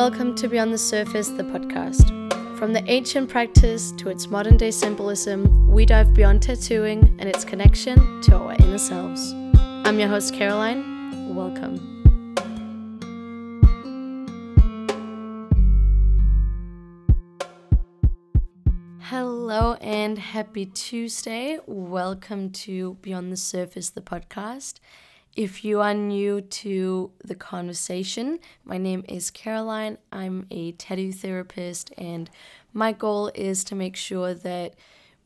welcome to Beyond the Surface, the podcast. From the ancient practice to its modern day symbolism, we dive beyond tattooing and its connection to our inner selves. I'm your host, Caroline. Welcome. Hello and happy Tuesday. Welcome to Beyond the Surface, the podcast. If you are new to the conversation, my name is Caroline. I'm a tattoo therapist, and my goal is to make sure that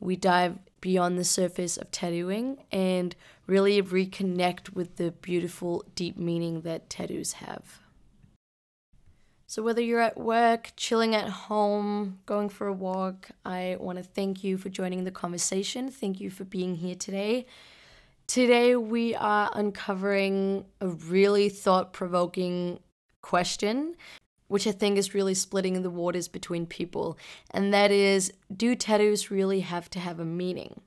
we dive beyond the surface of tattooing and really reconnect with the beautiful, deep meaning that tattoos have. So, whether you're at work, chilling at home, going for a walk, I want to thank you for joining the conversation. Thank you for being here today. Today, we are uncovering a really thought provoking question, which I think is really splitting the waters between people, and that is do tattoos really have to have a meaning?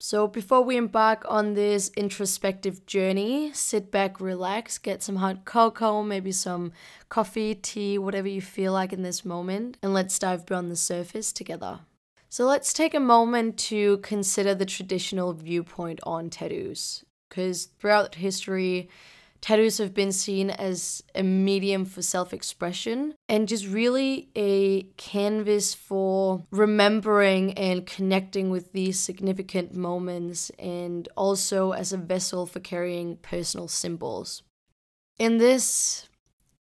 So, before we embark on this introspective journey, sit back, relax, get some hot cocoa, maybe some coffee, tea, whatever you feel like in this moment, and let's dive beyond the surface together. So let's take a moment to consider the traditional viewpoint on tattoos. Because throughout history, tattoos have been seen as a medium for self expression and just really a canvas for remembering and connecting with these significant moments, and also as a vessel for carrying personal symbols. In this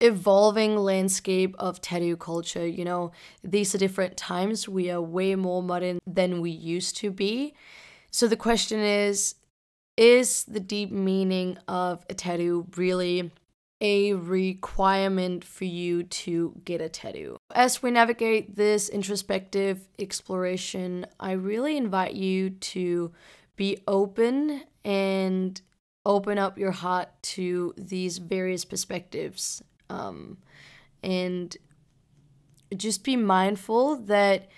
evolving landscape of tattoo culture. You know, these are different times. We are way more modern than we used to be. So the question is is the deep meaning of a tattoo really a requirement for you to get a tattoo? As we navigate this introspective exploration, I really invite you to be open and open up your heart to these various perspectives um, and just be mindful that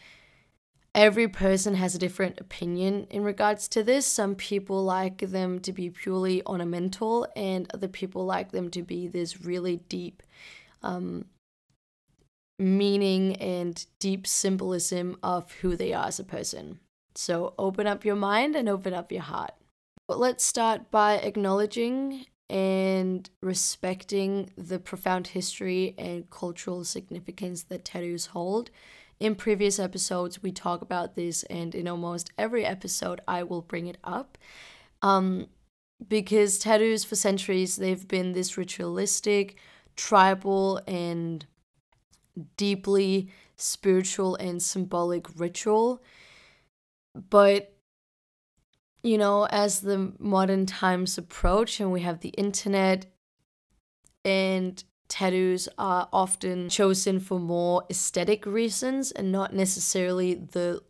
every person has a different opinion in regards to this. Some people like them to be purely ornamental, and other people like them to be this really deep um, meaning and deep symbolism of who they are as a person. So open up your mind and open up your heart. But let's start by acknowledging and respecting the profound history and cultural significance that tattoos hold. In previous episodes, we talk about this, and in almost every episode, I will bring it up. Um, because tattoos for centuries, they've been this ritualistic, tribal, and deeply spiritual and symbolic ritual. But you know, as the modern times approach and we have the internet and tattoos are often chosen for more aesthetic reasons and not necessarily the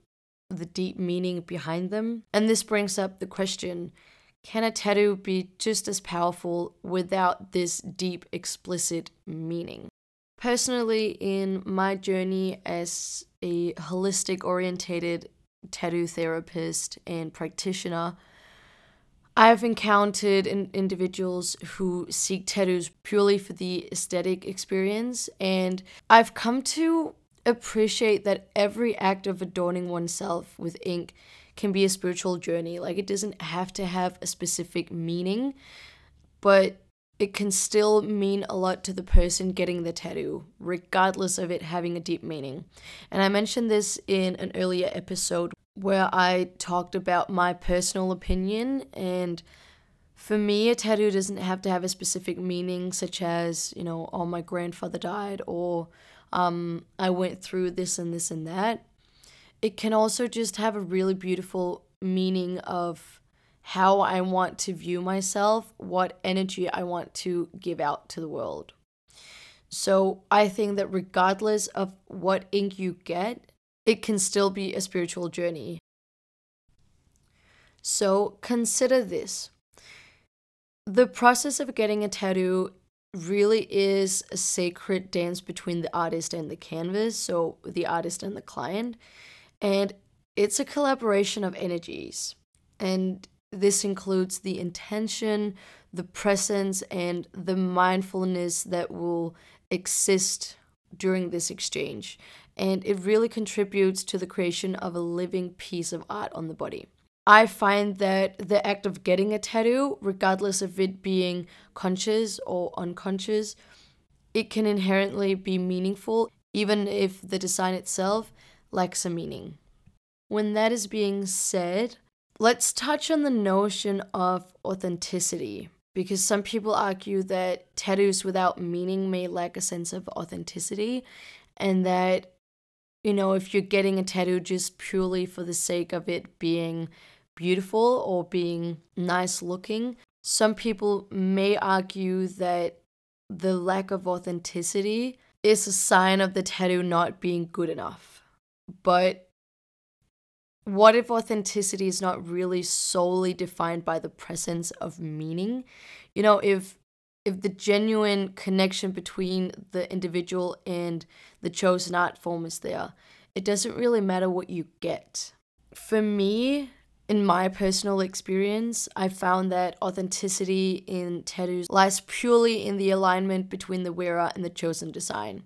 the deep meaning behind them. And this brings up the question, can a tattoo be just as powerful without this deep explicit meaning? Personally, in my journey as a holistic orientated tattoo therapist and practitioner, I've encountered in- individuals who seek tattoos purely for the aesthetic experience, and I've come to appreciate that every act of adorning oneself with ink can be a spiritual journey. Like, it doesn't have to have a specific meaning, but it can still mean a lot to the person getting the tattoo, regardless of it having a deep meaning. And I mentioned this in an earlier episode where I talked about my personal opinion. And for me, a tattoo doesn't have to have a specific meaning, such as, you know, oh, my grandfather died, or um, I went through this and this and that. It can also just have a really beautiful meaning of how I want to view myself, what energy I want to give out to the world. So I think that regardless of what ink you get, it can still be a spiritual journey. So consider this the process of getting a tattoo really is a sacred dance between the artist and the canvas, so the artist and the client. And it's a collaboration of energies. And this includes the intention, the presence, and the mindfulness that will exist during this exchange, and it really contributes to the creation of a living piece of art on the body. I find that the act of getting a tattoo, regardless of it being conscious or unconscious, it can inherently be meaningful, even if the design itself lacks a meaning. When that is being said, let's touch on the notion of authenticity because some people argue that tattoos without meaning may lack a sense of authenticity and that you know if you're getting a tattoo just purely for the sake of it being beautiful or being nice looking some people may argue that the lack of authenticity is a sign of the tattoo not being good enough. But what if authenticity is not really solely defined by the presence of meaning? You know, if if the genuine connection between the individual and the chosen art form is there, it doesn't really matter what you get. For me, in my personal experience, I found that authenticity in tattoos lies purely in the alignment between the wearer and the chosen design.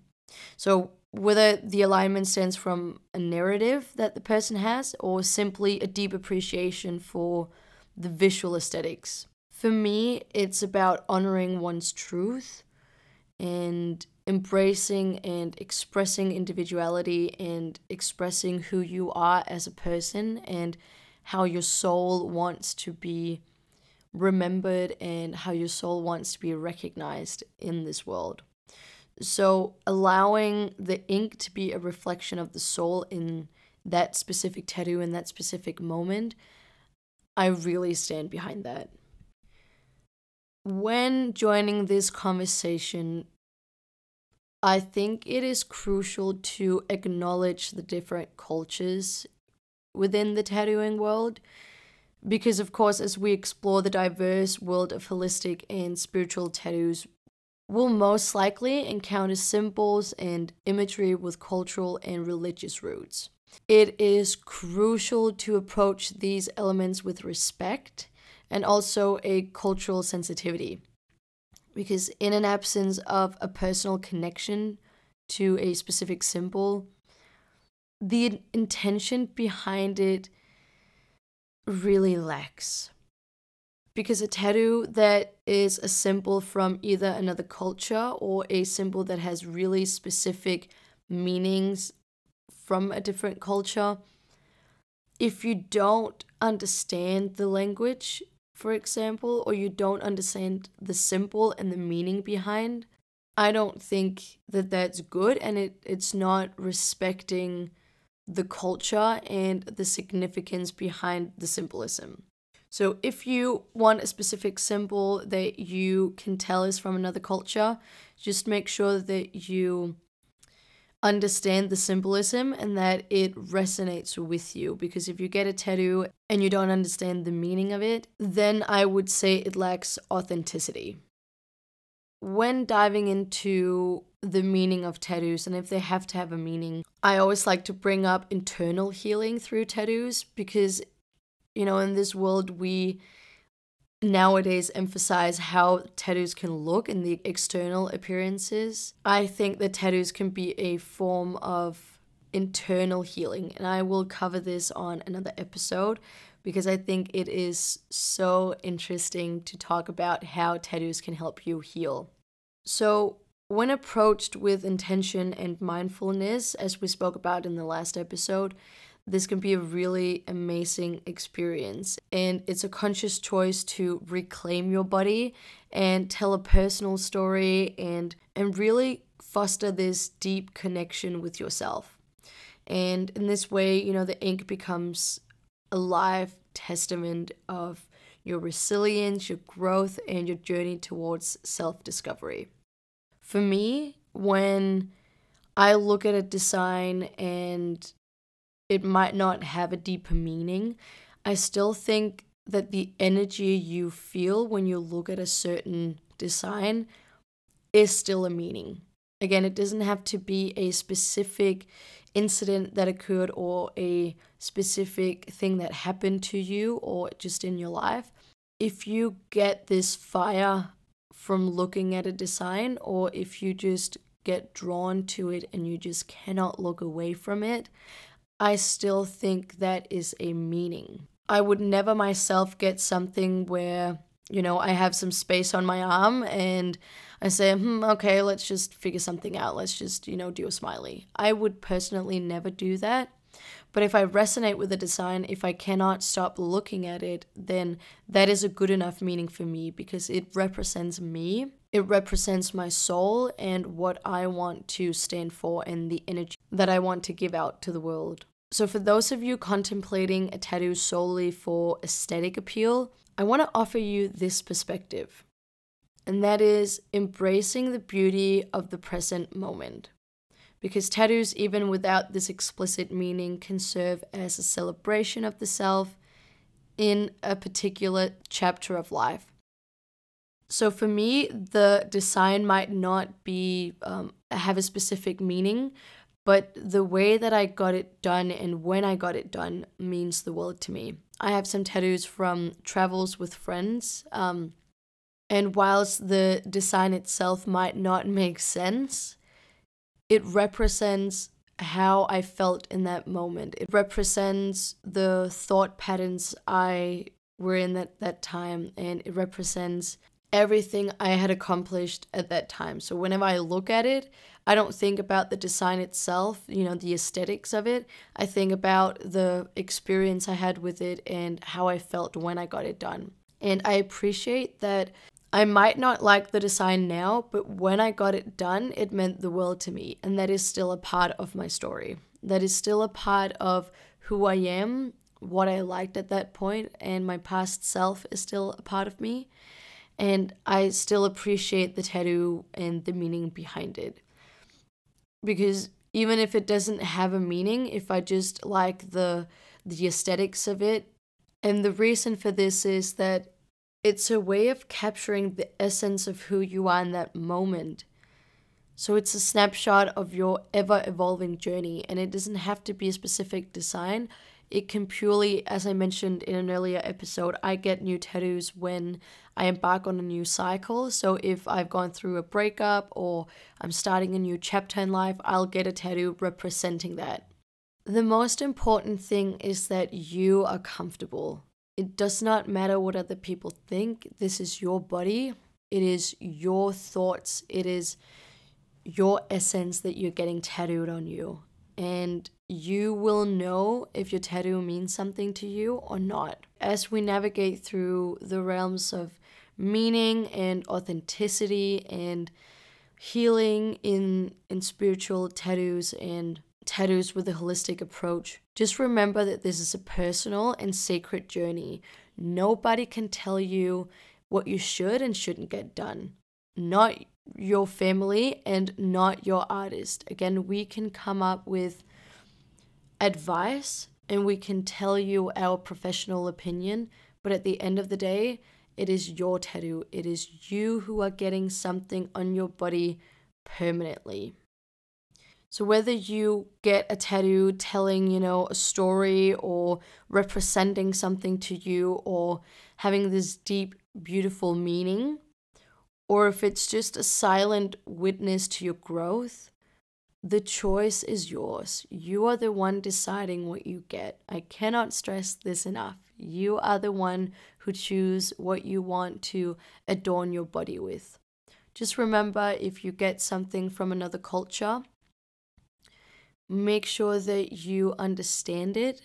So, whether the alignment stems from a narrative that the person has or simply a deep appreciation for the visual aesthetics. For me, it's about honoring one's truth and embracing and expressing individuality and expressing who you are as a person and how your soul wants to be remembered and how your soul wants to be recognized in this world. So, allowing the ink to be a reflection of the soul in that specific tattoo in that specific moment, I really stand behind that. When joining this conversation, I think it is crucial to acknowledge the different cultures within the tattooing world. Because, of course, as we explore the diverse world of holistic and spiritual tattoos, will most likely encounter symbols and imagery with cultural and religious roots. It is crucial to approach these elements with respect and also a cultural sensitivity. Because, in an absence of a personal connection to a specific symbol, the intention behind it really lacks because a tattoo that is a symbol from either another culture or a symbol that has really specific meanings from a different culture, if you don't understand the language, for example, or you don't understand the symbol and the meaning behind, I don't think that that's good and it, it's not respecting the culture and the significance behind the symbolism. So if you want a specific symbol that you can tell is from another culture, just make sure that you understand the symbolism and that it resonates with you. Because if you get a tattoo and you don't understand the meaning of it, then I would say it lacks authenticity. When diving into the meaning of tattoos and if they have to have a meaning, I always like to bring up internal healing through tattoos because you know, in this world, we nowadays emphasize how tattoos can look and the external appearances. I think that tattoos can be a form of internal healing, and I will cover this on another episode because I think it is so interesting to talk about how tattoos can help you heal. So, when approached with intention and mindfulness, as we spoke about in the last episode, this can be a really amazing experience. And it's a conscious choice to reclaim your body and tell a personal story and, and really foster this deep connection with yourself. And in this way, you know, the ink becomes a live testament of your resilience, your growth, and your journey towards self discovery. For me, when I look at a design and it might not have a deeper meaning, I still think that the energy you feel when you look at a certain design is still a meaning. Again, it doesn't have to be a specific incident that occurred or a specific thing that happened to you or just in your life. If you get this fire from looking at a design, or if you just get drawn to it and you just cannot look away from it, I still think that is a meaning. I would never myself get something where, you know, I have some space on my arm and I say, hmm, okay, let's just figure something out. Let's just, you know, do a smiley. I would personally never do that. But if I resonate with the design, if I cannot stop looking at it, then that is a good enough meaning for me because it represents me. It represents my soul and what I want to stand for and the energy that I want to give out to the world. So, for those of you contemplating a tattoo solely for aesthetic appeal, I want to offer you this perspective, and that is embracing the beauty of the present moment because tattoos, even without this explicit meaning, can serve as a celebration of the self in a particular chapter of life. So for me, the design might not be um, have a specific meaning, but the way that I got it done and when I got it done means the world to me. I have some tattoos from travels with friends. Um, and whilst the design itself might not make sense, it represents how I felt in that moment. It represents the thought patterns I were in that, that time, and it represents everything I had accomplished at that time. So whenever I look at it, I don't think about the design itself, you know, the aesthetics of it. I think about the experience I had with it and how I felt when I got it done. And I appreciate that I might not like the design now, but when I got it done, it meant the world to me. And that is still a part of my story. That is still a part of who I am, what I liked at that point, and my past self is still a part of me. And I still appreciate the tattoo and the meaning behind it. Because even if it doesn't have a meaning, if I just like the the aesthetics of it, and the reason for this is that it's a way of capturing the essence of who you are in that moment. So it's a snapshot of your ever evolving journey, and it doesn't have to be a specific design. It can purely, as I mentioned in an earlier episode, I get new tattoos when I embark on a new cycle. So if I've gone through a breakup or I'm starting a new chapter in life, I'll get a tattoo representing that. The most important thing is that you are comfortable it does not matter what other people think. This is your body. It is your thoughts. It is your essence that you're getting tattooed on you. And you will know if your tattoo means something to you or not. As we navigate through the realms of meaning and authenticity and healing in in spiritual tattoos and tattoos with a holistic approach. Just remember that this is a personal and sacred journey. Nobody can tell you what you should and shouldn't get done. Not your family and not your artist. Again, we can come up with advice and we can tell you our professional opinion, but at the end of the day, it is your tattoo. It is you who are getting something on your body permanently. So whether you get a tattoo telling, you know, a story or representing something to you or having this deep, beautiful meaning, or if it's just a silent witness to your growth, the choice is yours. You are the one deciding what you get. I cannot stress this enough. You are the one who choose what you want to adorn your body with. Just remember if you get something from another culture, make sure that you understand it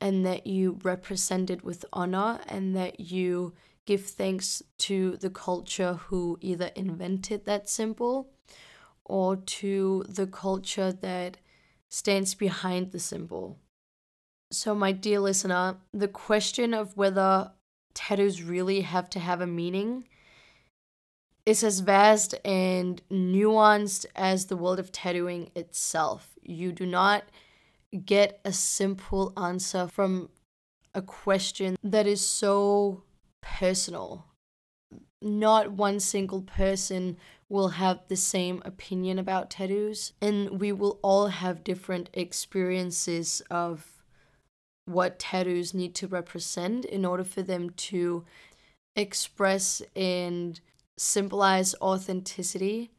and that you represent it with honor and that you give thanks to the culture who either invented that symbol or to the culture that stands behind the symbol. So, my dear listener, the question of whether tattoos really have to have a meaning is as vast and nuanced as the world of tattooing itself. You do not get a simple answer from a question that is so personal. Not one single person will have the same opinion about tattoos, and we will all have different experiences of what tattoos need to represent in order for them to express and symbolize authenticity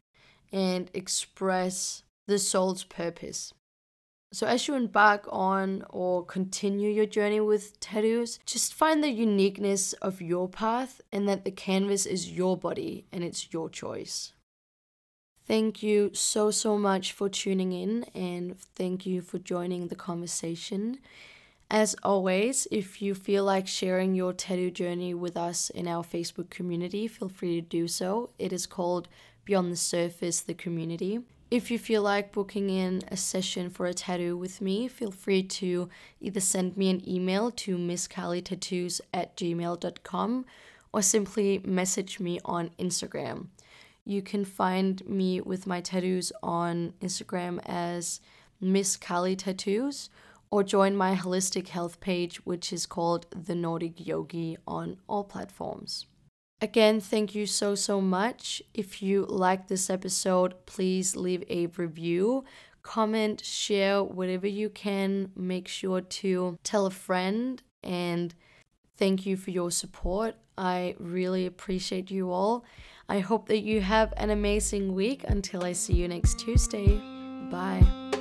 and express the soul's purpose. So, as you embark on or continue your journey with tattoos, just find the uniqueness of your path and that the canvas is your body and it's your choice. Thank you so, so much for tuning in and thank you for joining the conversation. As always, if you feel like sharing your tattoo journey with us in our Facebook community, feel free to do so. It is called Beyond the Surface, the community. If you feel like booking in a session for a tattoo with me, feel free to either send me an email to misskalitattoos at gmail.com or simply message me on Instagram. You can find me with my tattoos on Instagram as Miss Kali Tattoos or join my holistic health page, which is called The Nordic Yogi on all platforms. Again, thank you so, so much. If you like this episode, please leave a review, comment, share whatever you can. Make sure to tell a friend and thank you for your support. I really appreciate you all. I hope that you have an amazing week until I see you next Tuesday. Bye.